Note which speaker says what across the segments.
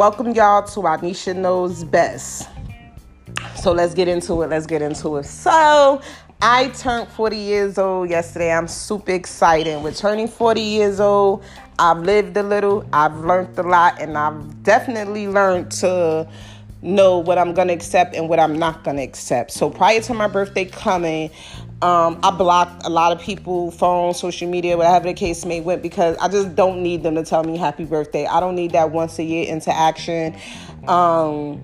Speaker 1: welcome y'all to Anisha Knows Best. So let's get into it. Let's get into it. So I turned 40 years old yesterday. I'm super excited. With turning 40 years old, I've lived a little, I've learned a lot, and I've definitely learned to know what I'm gonna accept and what I'm not gonna accept. So prior to my birthday coming, um, I blocked a lot of people, phone, social media, whatever the case may went, because I just don't need them to tell me happy birthday. I don't need that once a year interaction. Um,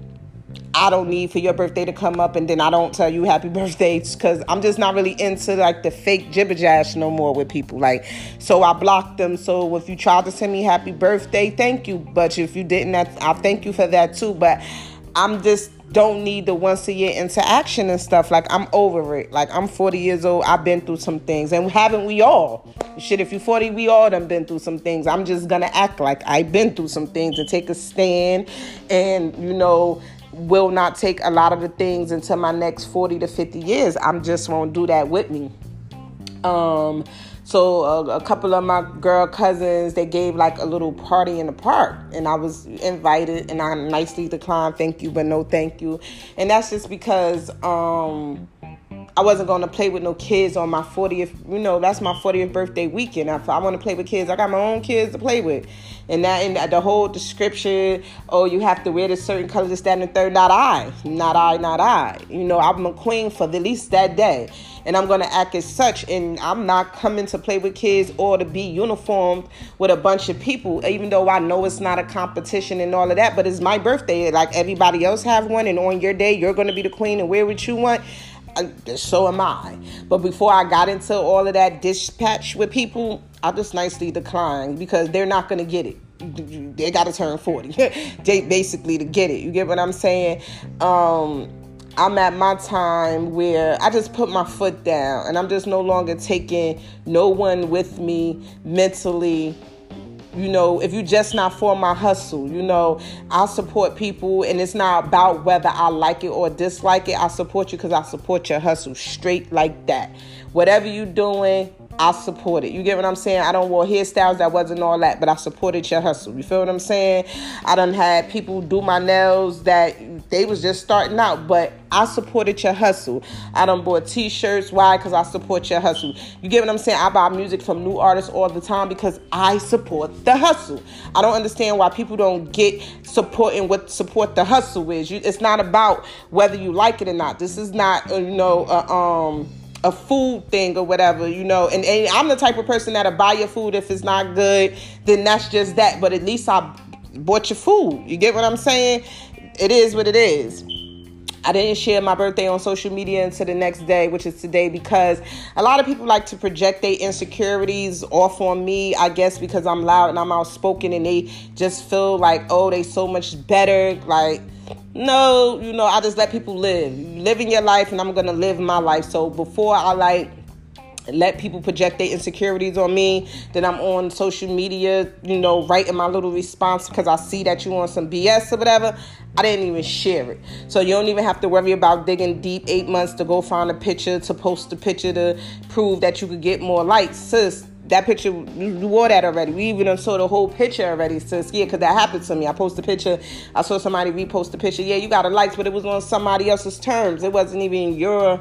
Speaker 1: I don't need for your birthday to come up and then I don't tell you happy birthday because I'm just not really into like the fake jibber jash no more with people. Like, so I blocked them. So if you tried to send me happy birthday, thank you. But if you didn't, I thank you for that too. But I'm just don't need the once a year interaction and stuff. Like I'm over it. Like I'm 40 years old. I've been through some things, and haven't we all? Shit, if you're 40, we all done been through some things. I'm just gonna act like I've been through some things and take a stand, and you know will not take a lot of the things until my next 40 to 50 years. I'm just won't do that with me. Um, so a, a, couple of my girl cousins they gave like a little party in the park, and I was invited, and I nicely declined, thank you, but no thank you, and that's just because um, I wasn't going to play with no kids on my 40th, you know, that's my 40th birthday weekend. If I want to play with kids, I got my own kids to play with. And that and the whole description, oh, you have to wear this certain color to stand in third, not I. Not I, not I. You know, I'm a queen for the least that day. And I'm gonna act as such. And I'm not coming to play with kids or to be uniformed with a bunch of people, even though I know it's not a competition and all of that, but it's my birthday. Like everybody else have one, and on your day you're gonna be the queen and wear what you want so am I. But before I got into all of that dispatch with people, I just nicely declined because they're not going to get it. They got to turn 40 they basically to get it. You get what I'm saying? Um, I'm at my time where I just put my foot down and I'm just no longer taking no one with me mentally you know, if you're just not for my hustle, you know, I support people and it's not about whether I like it or dislike it. I support you because I support your hustle straight like that. Whatever you doing, I support it. You get what I'm saying? I don't wear hairstyles that wasn't all that, but I supported your hustle. You feel what I'm saying? I done had people do my nails that they was just starting out, but I supported your hustle. I done bought t-shirts. Why? Because I support your hustle. You get what I'm saying? I buy music from new artists all the time because I support the hustle. I don't understand why people don't get supporting what support the hustle is. You, it's not about whether you like it or not. This is not, uh, you know, uh, um a food thing or whatever, you know. And, and I'm the type of person that'll buy your food if it's not good, then that's just that. But at least I bought your food. You get what I'm saying? It is what it is. I didn't share my birthday on social media until the next day, which is today, because a lot of people like to project their insecurities off on me, I guess, because I'm loud and I'm outspoken and they just feel like, oh, they so much better. Like, no, you know, I just let people live. Living your life and I'm gonna live my life. So before I like let people project their insecurities on me. Then I'm on social media, you know, writing my little response because I see that you on some BS or whatever. I didn't even share it. So you don't even have to worry about digging deep eight months to go find a picture, to post a picture to prove that you could get more likes. Sis, that picture you wore that already. We even saw the whole picture already. Sis, yeah, because that happened to me. I posted a picture. I saw somebody repost the picture. Yeah, you got a likes, but it was on somebody else's terms. It wasn't even your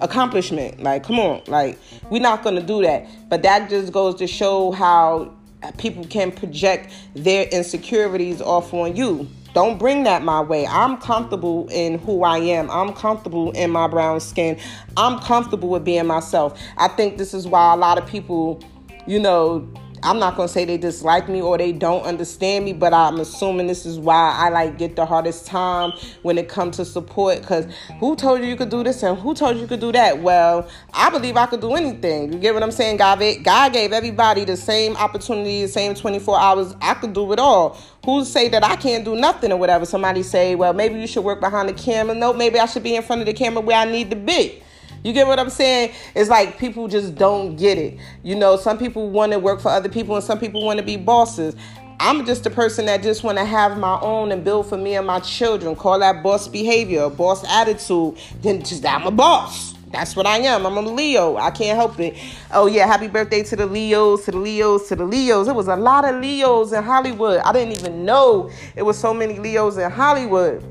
Speaker 1: accomplishment. Like, come on, like we're not gonna do that. But that just goes to show how people can project their insecurities off on you. Don't bring that my way. I'm comfortable in who I am. I'm comfortable in my brown skin. I'm comfortable with being myself. I think this is why a lot of people you know, I'm not gonna say they dislike me or they don't understand me, but I'm assuming this is why I like get the hardest time when it comes to support. Cause who told you you could do this and who told you you could do that? Well, I believe I could do anything. You get what I'm saying? God, God gave everybody the same opportunity, the same 24 hours. I could do it all. Who say that I can't do nothing or whatever? Somebody say, well, maybe you should work behind the camera. No, maybe I should be in front of the camera where I need to be. You get what I'm saying? It's like people just don't get it. You know, some people want to work for other people and some people want to be bosses. I'm just a person that just want to have my own and build for me and my children. Call that boss behavior, boss attitude. Then just I'm a boss. That's what I am. I'm a Leo. I can't help it. Oh yeah, happy birthday to the Leos, to the Leos, to the Leos. It was a lot of Leos in Hollywood. I didn't even know it was so many Leos in Hollywood.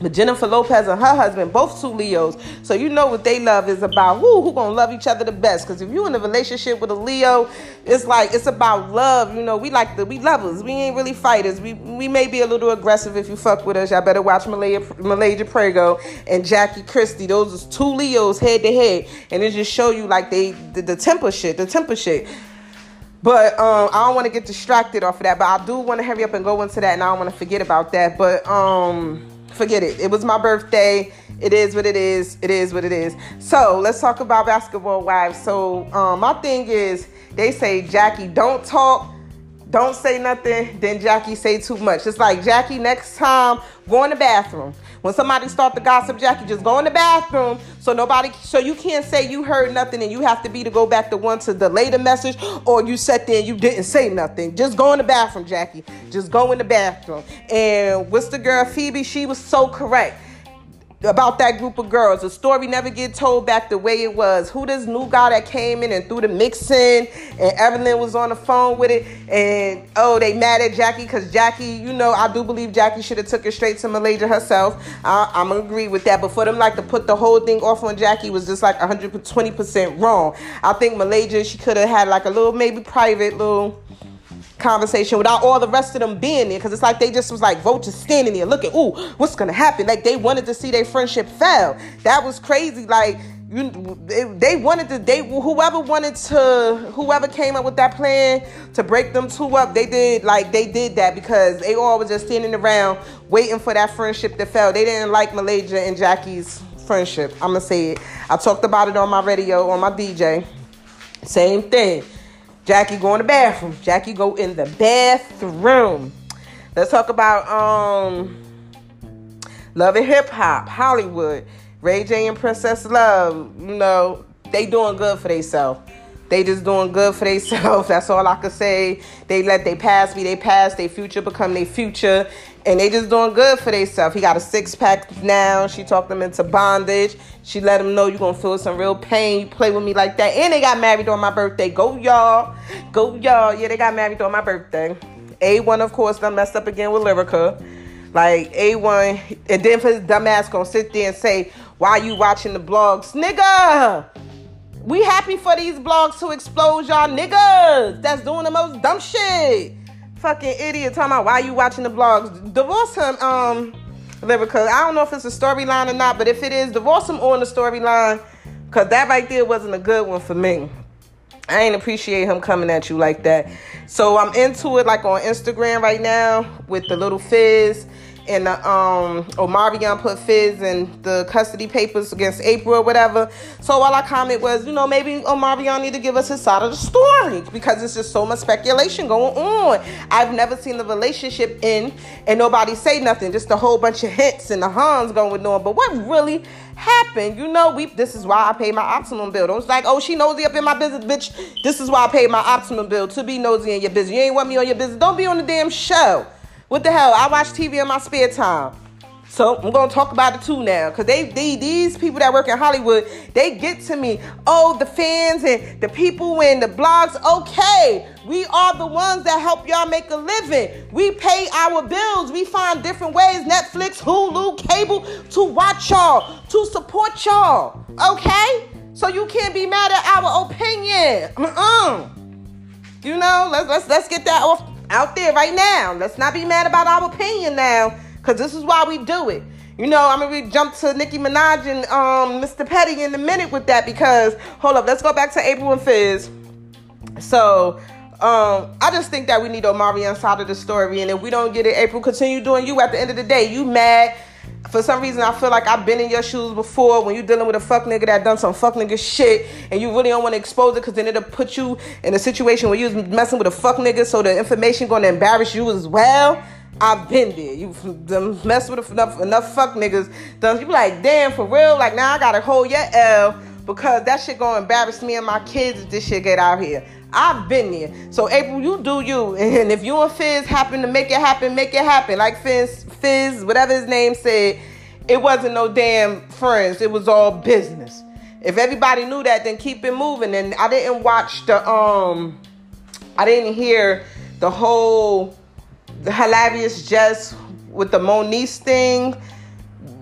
Speaker 1: But Jennifer Lopez and her husband, both two Leos. So you know what they love is about who who gonna love each other the best. Because if you in a relationship with a Leo, it's like it's about love. You know, we like the we lovers. We ain't really fighters. We we may be a little aggressive if you fuck with us. Y'all better watch Malaysia Malaysia Pargo and Jackie Christie. Those is two Leos head to head, and it just show you like they the, the temper shit, the temper shit. But um, I don't want to get distracted off of that. But I do want to hurry up and go into that, and I don't want to forget about that. But um forget it. It was my birthday. It is what it is. It is what it is. So let's talk about basketball wives. So um, my thing is, they say Jackie, don't talk, don't say nothing. Then Jackie say too much. It's like Jackie, next time go in the bathroom. When somebody start the gossip, Jackie, just go in the bathroom so nobody, so you can't say you heard nothing and you have to be to go back to one to delay the message or you sat there and you didn't say nothing. Just go in the bathroom, Jackie. Just go in the bathroom. And what's the girl, Feby? She was so correct about that group of girls. The story never get told back the way it was. Who this new guy that came in and threw the mixing and Evelyn was on the phone with it and oh they mad at Jackie because Jackie, you know, I do believe Jackie should have took it straight to Malaysia herself. I, I'm agree with that. But for them like to put the whole thing off on Jackie was just like 120% wrong. I think Malaysia she could have had like a little maybe private little conversation without all the rest of them being there. Because it's like they just was like vultures standing there looking ooh what's gonna happen? Like they wanted to see their friendship fail. That was crazy. Like you, they wanted to they whoever wanted to whoever came up with that plan to break them two up they did like they did that because they all was just standing around waiting for that friendship to fail. They didn't like malaysia and jackie's friendship. I'm gonna say it. I talked about it on my radio on my dj same thing Jackie go in the bathroom. Jackie go in the bathroom. Let's talk about um Love and Hip Hop, Hollywood. Ray J and Princess Love, you know, they doing good for themselves. They just doing good for themselves. That's all I could say. They let they past be they past, they future become their future. And they just doing good for themselves. He got a six pack now. She talked them into bondage. She let him know you gonna feel some real pain. You play with me like that. And they got married on my birthday. Go y'all. Go y'all. Yeah, they got married on my birthday. A1, of course, done messed up again with Lyrica. Like A1, and then for his dumbass gonna sit there and say, Why you watching the blogs? Nigga! We happy for these blogs to explode y'all niggas that's doing the most dumb shit. Fucking idiot talking about why you watching the blogs. Divorce him, um, Lyrica. I don't know if it's a storyline or not, but if it is, divorce him on the storyline. Cause that right there wasn't a good one for me. I ain't appreciate him coming at you like that. So I'm into it like on Instagram right now with the little fizz and the, um Omarion put Fizz in the custody papers against April or whatever. So all I comment was, you know, maybe Omarion need to give us his side of the story because it's just so much speculation going on. I've never seen the relationship in and nobody say nothing, just a whole bunch of hits and the Hans going on. But what really happened? You know, we this is why I pay my optimum bill. Don't like, oh, she nosy up in my business, bitch. This is why I pay my optimum bill to be nosy in your business. You ain't want me on your business. Don't be on the damn show. What the hell? I watch TV in my spare time. So I'm gonna talk about it too now, cause they, they these people that work in Hollywood, they get to me. Oh, the fans and the people and the blogs. Okay, we are the ones that help y'all make a living. We pay our bills. We find different ways, Netflix, Hulu, cable, to watch y'all, to support y'all. Okay, so you can't be mad at our opinion. Uh-uh. You know, let's let's let's get that off out there right now. Let's not be mad about our opinion now, because this is why we do it. You know, I'm gonna jump to Nicki Minaj and um, Mr. Petty in a minute with that because hold up, let's go back to April and Fizz. So um, I just think that we need Omarion side of the story, and if we don't get it, April, continue doing you. At the end of the day, you mad for some reason I feel like I've been in your shoes before when you're dealing with a fuck nigga that done some fuck nigga shit and you really don't want to expose it because then it'll put you in a situation where you was messing with a fuck nigga so the information gonna embarrass you as well. I've been there. You mess with enough enough fuck niggas. Done you be like, damn, for real? Like now I gotta hold your L because that shit gonna embarrass me and my kids if this shit get out here. I've been there. So April, you do you. And if you and Fizz happen to make it happen, make it happen. Like Fizz, Fizz, whatever his name said, it wasn't no damn friends. It was all business. If everybody knew that, then keep it moving. And I didn't watch the um, I didn't hear the whole the hilarious Jess with the Moniece thing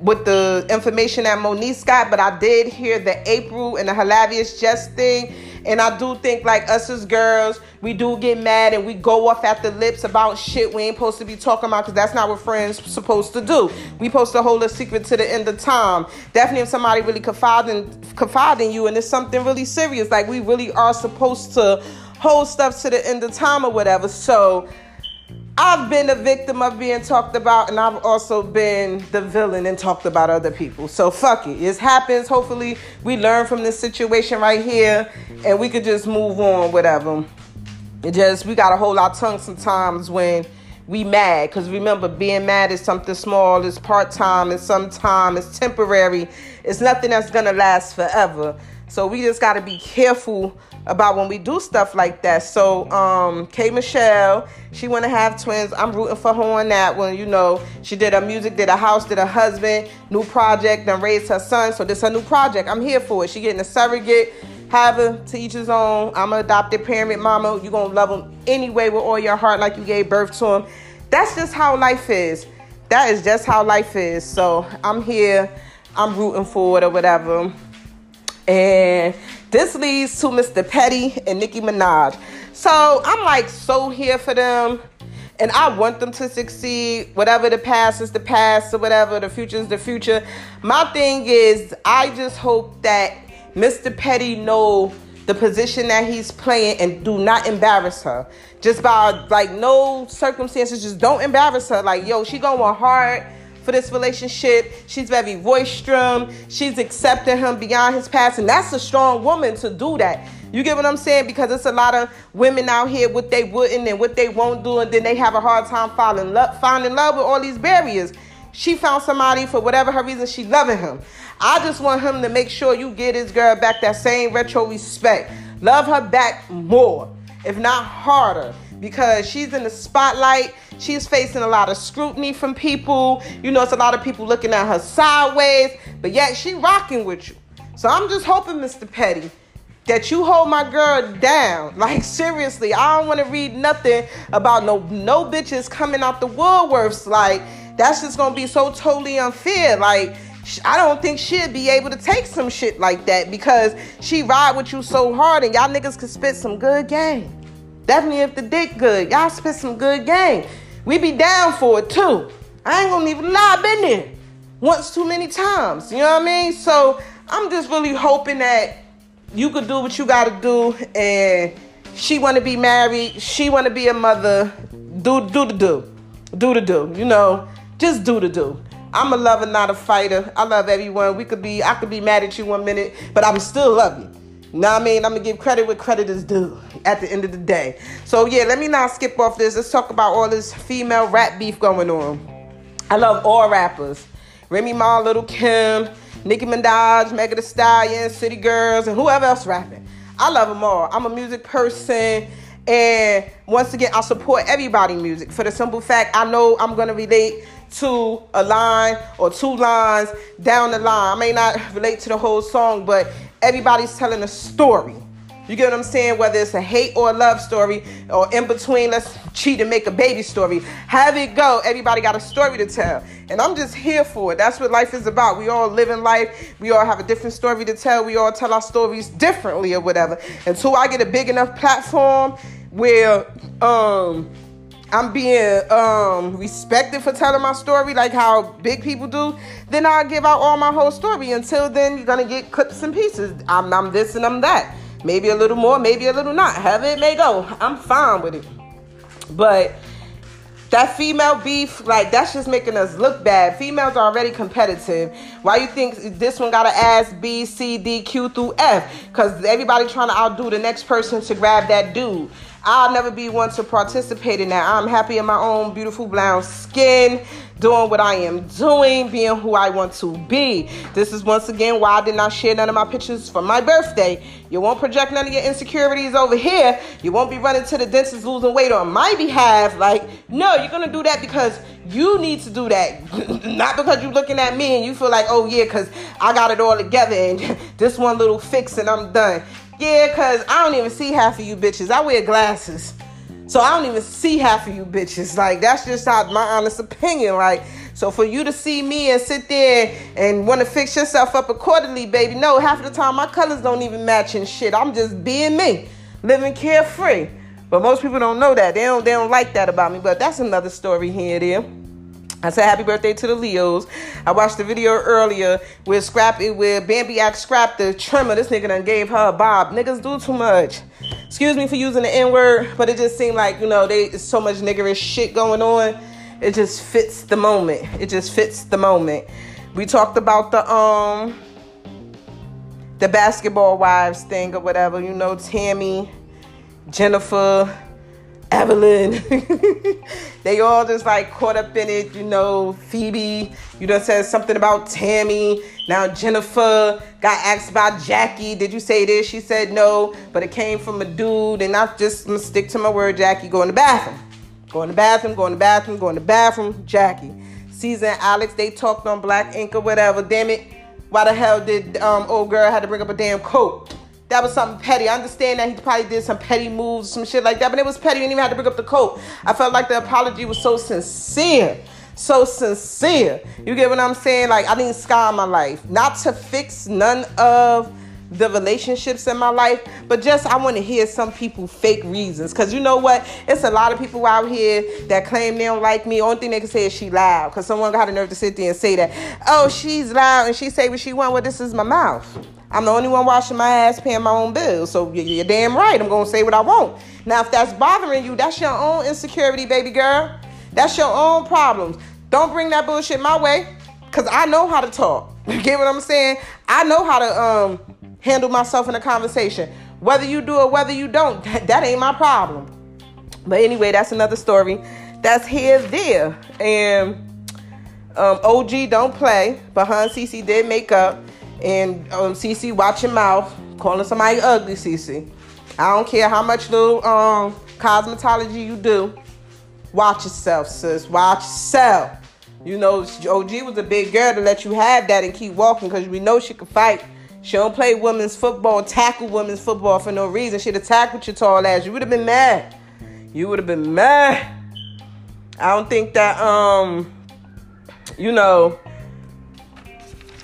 Speaker 1: with the information that Moniece got, but I did hear the April and the hilarious Jess thing. And I do think, like us as girls, we do get mad and we go off at the lips about shit we ain't supposed to be talking about because that's not what friends supposed to do. We supposed to hold a secret to the end of time. Definitely, if somebody really confiding confiding you and it's something really serious, like we really are supposed to hold stuff to the end of time or whatever. So I've been a victim of being talked about, and I've also been the villain and talked about other people. So fuck it. It happens. Hopefully, we learn from this situation right here, and we could just move on, whatever. It just we gotta hold our tongue sometimes when we mad. Cause remember, being mad is something small, it's part time, it's sometime, it's temporary. It's nothing that's gonna last forever. So we just gotta be careful about when we do stuff like that. So, um, K Michelle, she wanna have twins. I'm rooting for her on that one. You know, she did her music, did a house, did a husband, new project, then raised her son. So this her new project. I'm here for it. She getting a surrogate. However, to each his own. I'm an adopted parent, mama. You gonna love him anyway with all your heart, like you gave birth to him. That's just how life is. That is just how life is. So I'm here. I'm rooting for it or whatever. And this leads to Mr. Petty and Nicki Minaj. So I'm like so here for them. And I want them to succeed. Whatever the past is the past or whatever, the future is the future. My thing is, I just hope that Mr. Petty know the position that he's playing and do not embarrass her. Just by like no circumstances, just don't embarrass her. Like, yo, she going hard for this relationship. She's very boisterous. She's accepting him beyond his past. And that's a strong woman to do that. You get what I'm saying? Because it's a lot of women out here what they wouldn't and what they won't do, and then they have a hard time falling love, finding love with all these barriers. She found somebody for whatever her reason she loving him. I just want him to make sure you get his girl back that same retro respect. Love her back more, if not harder because she's in the spotlight. She's facing a lot of scrutiny from people. You know, it's a lot of people looking at her sideways, but yet she rocking with you. So I'm just hoping, Mr. Petty, that you hold my girl down. Like seriously, I don't want to read nothing about no no bitches coming out the woodworks. Like that's just gonna be so totally unfair. Like I don't think she'd be able to take some shit like that because she ride with you so hard and y'all niggas could spit some good game. Definitely if the dick good. Y'all spit some good game. We be down for it too. I ain't gonna even lie, I've been there once too many times. You know what I mean? So I'm just really hoping that you could do what you gotta do and she wanna be married, she wanna be a mother. Do do the do. Do the do. You know, just do the do. I'm a lover, not a fighter. I love everyone. We could be I could be mad at you one minute, but I'm still love you. Now I mean, I'm gonna give credit where credit is due at the end of the day. So yeah, let me not skip off this. Let's talk about all this female rap beef going on. I love all rappers. Remy Ma, Lil' Kim, Nicki Minaj, Megan Thee Stallion, City Girls, and whoever else rapping. I love them all. I'm a music person. And once again, I support everybody music for the simple fact I know I'm gonna relate to a line or two lines down the line. I may not relate to the whole song, but everybody's telling a story. You get what I'm saying? Whether it's a hate or a love story, or in between, let's cheat and make a baby story. Have it go. Everybody got a story to tell. And I'm just here for it. That's what life is about. We all live in life. We all have a different story to tell. We all tell our stories differently or whatever. Until I get a big enough platform where um I'm being um, respected for telling my story like how big people do, then I'll give out all my whole story. Until then, you're gonna get clips and pieces. I'm, I'm this and I'm that. Maybe a little more, maybe a little not. Have it may go. I'm fine with it. But that female beef, like that's just making us look bad. Females are already competitive. Why you think this one got to ask B, C, D, Q through F? Because everybody trying to outdo the next person to grab that dude. I'll never be one to participate in that. I'm happy in my own beautiful brown skin. doing what I am doing, being who I want to be. This is once again why I did not share none of my pictures for my birthday. You won't project none of your insecurities over here. You won't be running to the dentist losing weight on my behalf. Like, no, you're gonna do that because you need to do that. Not because you're looking at me and you feel like, oh yeah, because I got it all together and this one little fix and I'm done. Yeah, because I don't even see half of you bitches. I wear glasses. So I don't even see half of you bitches. Like that's just my honest opinion. Like so for you to see me and sit there and want to fix yourself up accordingly, baby. No, half of the time my colors don't even match and shit. I'm just being me, living carefree. But most people don't know that. They don't they don't like that about me. But that's another story here there. I said happy birthday to the Leos. I watched the video earlier with Scrappy, with Bambi asked Scrap the trimmer. This nigga done gave her a bob. Niggas do too much. Excuse me for using the N word, but it just seemed like, you know, they so much niggerish shit going on. It just fits the moment. It just fits the moment. We talked about the um the basketball wives thing or whatever, you know, Tammy, Jennifer, Evelyn. they all just like caught up in it, you know. Feby, you done said something about Tammy. Now Jennifer got asked about Jackie. Did you say this? She said no, but it came from a dude, and I just I'm stick to my word, Jackie. Go in the bathroom. Go in the bathroom, go in the bathroom, go in the bathroom, Jackie. Ceaser Alex, they talked on Black Ink or whatever. Damn it. Why the hell did um old girl had to bring up a damn coat? That was something petty. I understand that he probably did some petty moves, some shit like that, but it was petty. And he didn't even have to bring up the coat. I felt like the apology was so sincere. So sincere. You get what I'm saying? Like, I need scar in my life. Not to fix none of the relationships in my life, but just I want to hear some people fake reasons. Cause you know what? It's a lot of people out here that claim they don't like me. Only thing they can say is she loud. Cause someone got the nerve to sit there and say that, oh, she's loud and she say what she want. Well, this is my mouth. I'm the only one washing my ass, paying my own bills. So you're damn right. I'm gonna say what I want. Now, if that's bothering you, that's your own insecurity, baby girl. That's your own problems. Don't bring that bullshit my way, cause I know how to talk. You get what I'm saying? I know how to um handle myself in a conversation. Whether you do or whether you don't, that, that ain't my problem. But anyway, that's another story. That's here, there. And um, OG don't play, but her and Cece did make up. And um, Cece, watch your mouth, calling somebody ugly, Cece. I don't care how much little um, cosmetology you do. Watch yourself, sis. Watch yourself. You know, OG was a big girl to let you have that and keep walking because we know she could fight. She don't play women's football, tackle women's football for no reason. She'd attack with your tall ass. You would have been mad. You would have been mad. I don't think that um, you know,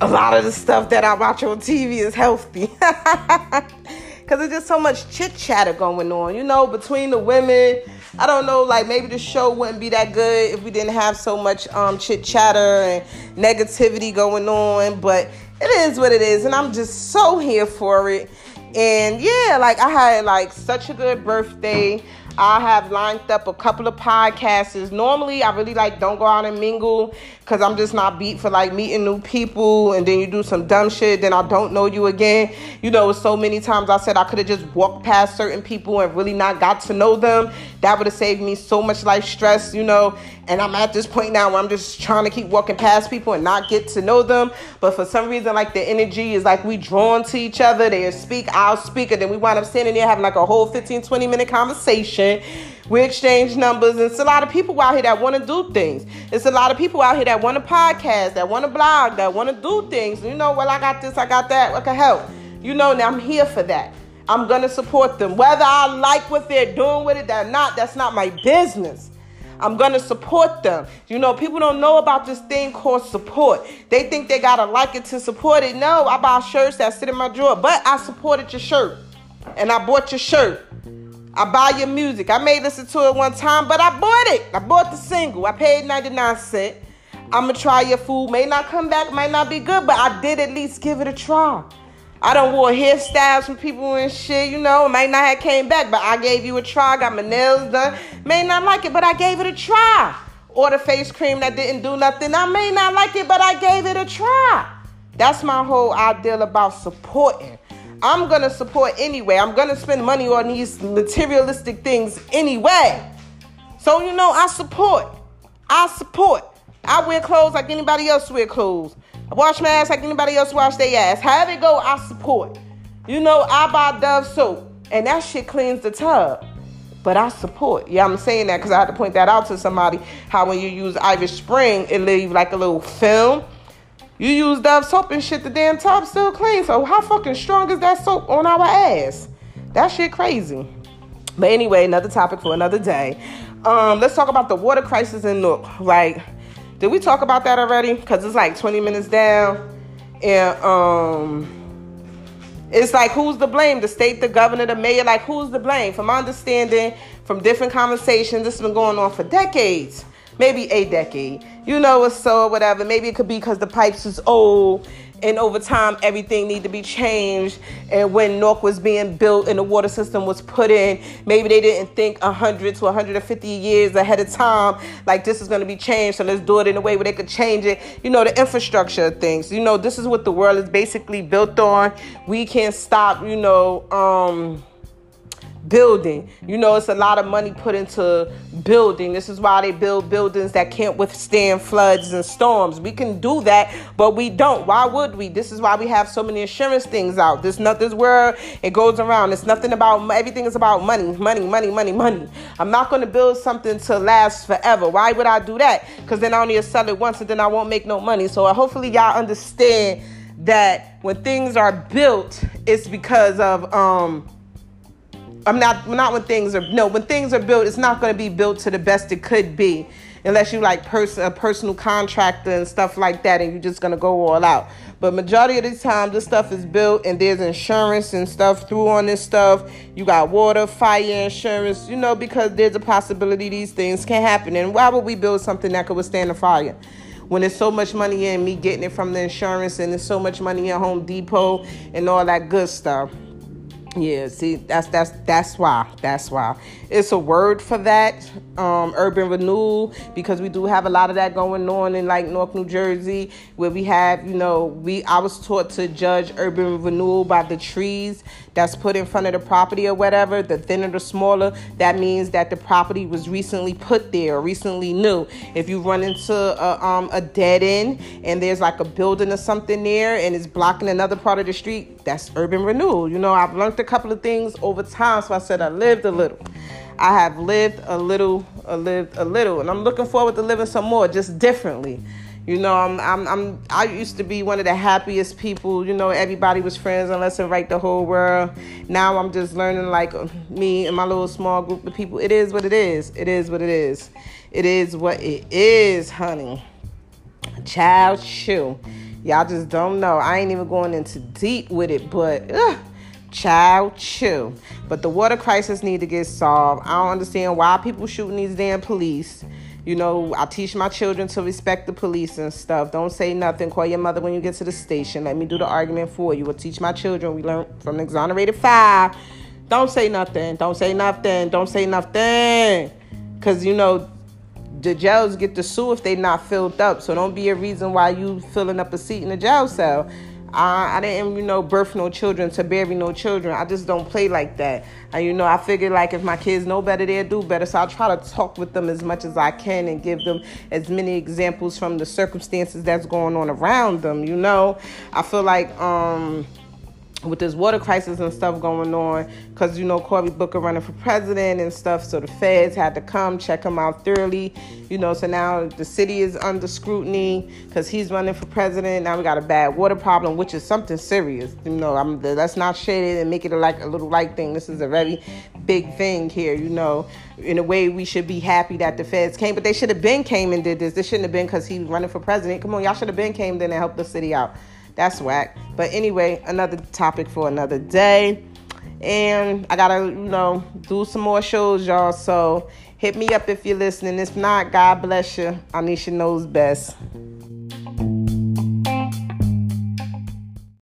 Speaker 1: a lot of the stuff that I watch on TV is healthy. Cause there's just so much chit chatter going on, you know, between the women. I don't know, like maybe the show wouldn't be that good if we didn't have so much um chit chatter and negativity going on. But it is what it is, and I'm just so here for it. And yeah, like I had like such a good birthday. I have lined up a couple of podcasts. Normally, I really like don't go out and mingle because I'm just not beat for like meeting new people and then you do some dumb shit, then I don't know you again. You know, so many times I said I could have just walked past certain people and really not got to know them. That would have saved me so much life stress, you know. And I'm at this point now where I'm just trying to keep walking past people and not get to know them. But for some reason, like the energy is like we drawn to each other. They speak, I'll speak, and then we wind up standing there having like a whole 15, 20 minute conversation. We exchange numbers, and it's a lot of people out here that want to do things. It's a lot of people out here that want to podcast, that want to blog, that want to do things. You know, well, I got this, I got that, I can help. You know, now I'm here for that. I'm gonna support them. Whether I like what they're doing with it or not, that's not my business. I'm gonna support them. You know, people don't know about this thing called support. They think they gotta like it to support it. No, I buy shirts that sit in my drawer, but I supported your shirt. And I bought your shirt. I buy your music. I may listen to it one time, but I bought it. I bought the single. I paid 99 cents. I'ma try your food. May not come back, might not be good, but I did at least give it a try. I don't wore hairstyles from people and shit, you know. Might not have came back, but I gave you a try. Got my nails done. May not like it, but I gave it a try. Or the face cream that didn't do nothing. I may not like it, but I gave it a try. That's my whole ideal about supporting. I'm gonna support anyway. I'm gonna spend money on these materialistic things anyway. So you know, I support. I support. I wear clothes like anybody else wear clothes. Wash my ass like anybody else wash their ass. However it go, I support. You know, I buy Dove soap, and that shit cleans the tub. But I support. Yeah, I'm saying that because I had to point that out to somebody. How when you use Irish Spring, it leave like a little film. You use Dove soap and shit, the damn tub still clean. So how fucking strong is that soap on our ass? That shit crazy. But anyway, another topic for another day. Um, let's talk about the water crisis in Newark. Like, did we talk about that already? Because it's like 20 minutes down. And um it's like who's to blame? The state, the governor, the mayor, like who's to blame? From my understanding, from different conversations, this has been going on for decades maybe a decade. You know, or so or whatever. Maybe it could be because the pipes is old and over time everything need to be changed. And when Newark was being built and the water system was put in maybe they didn't think 100 to 150 years ahead of time like this is going to be changed. So let's do it in a way where they could change it. You know the infrastructure things. You know this is what the world is basically built on. We can't stop you know um building. You know, it's a lot of money put into building. This is why they build buildings that can't withstand floods and storms. We can do that, but we don't. Why would we? This is why we have so many insurance things out. This not this where it goes around. It's nothing about everything is about money, money, money, money, money. I'm not going to build something to last forever. Why would I do that? Because then I only sell it once and then I won't make no money. So uh, hopefully y'all understand that when things are built, it's because of um I'm not not when things are no when things are built, it's not going to be built to the best it could be, unless you like person a personal contractor and stuff like that, and you're just going to go all out. But majority of the time, this stuff is built, and there's insurance and stuff through on this stuff. You got water, fire insurance, you know, because there's a possibility these things can happen. And why would we build something that could withstand a fire? when there's so much money in me getting it from the insurance and there's so much money in Home Depot and all that good stuff. Yeah, see, that's that's that's why. That's why. It's a word for that, um, urban renewal, because we do have a lot of that going on in like North New Jersey, where we have, you know, we I was taught to judge urban renewal by the trees that's put in front of the property or whatever. The thinner the smaller, that means that the property was recently put there recently new. If you run into a, um, a dead end and there's like a building or something there and it's blocking another part of the street, that's urban renewal. You know, I've learned a couple of things over time, so I said I lived a little. I have lived a little, a lived a little, and I'm looking forward to living some more, just differently. You know, I'm, I'm, I'm, I used to be one of the happiest people. You know, everybody was friends unless it right the whole world. Now I'm just learning, like uh, me and my little small group of people. It is what it is. It is what it is. It is what it is, honey. Child, shoe. Y'all just don't know. I ain't even going into deep with it, but. Ugh Child, chill. But the water crisis need to get solved. I don't understand why people shooting these damn police. You know, I teach my children to respect the police and stuff. Don't say nothing. Call your mother when you get to the station. Let me do the argument for you. We'll teach my children. We learn from exonerated five. Don't say nothing. Don't say nothing. Don't say nothing. Because, you know, the jails get to sue if they not filled up. So don't be a reason why you filling up a seat in a jail cell. I, I didn't, you know, birth no children to bury no children. I just don't play like that. And, you know, I figure like if my kids know better, they'll do better. So I try to talk with them as much as I can and give them as many examples from the circumstances that's going on around them. You know, I feel like, um, with this water crisis and stuff going on, because you know Cory Booker running for president and stuff, so the feds had to come check him out thoroughly. You know, so now the city is under scrutiny because he's running for president. Now we got a bad water problem, which is something serious. You know, I'm let's not shade it and make it like a little light thing. This is a very big thing here. You know, in a way we should be happy that the feds came, but they should have been came and did this. This shouldn't have been because he running for president. Come on, y'all should have been came then and helped the city out. That's whack. But anyway, another topic for another day. And I gotta, you know, do some more shows, y'all. So hit me up if you're listening. If not, God bless you. Anisha knows best.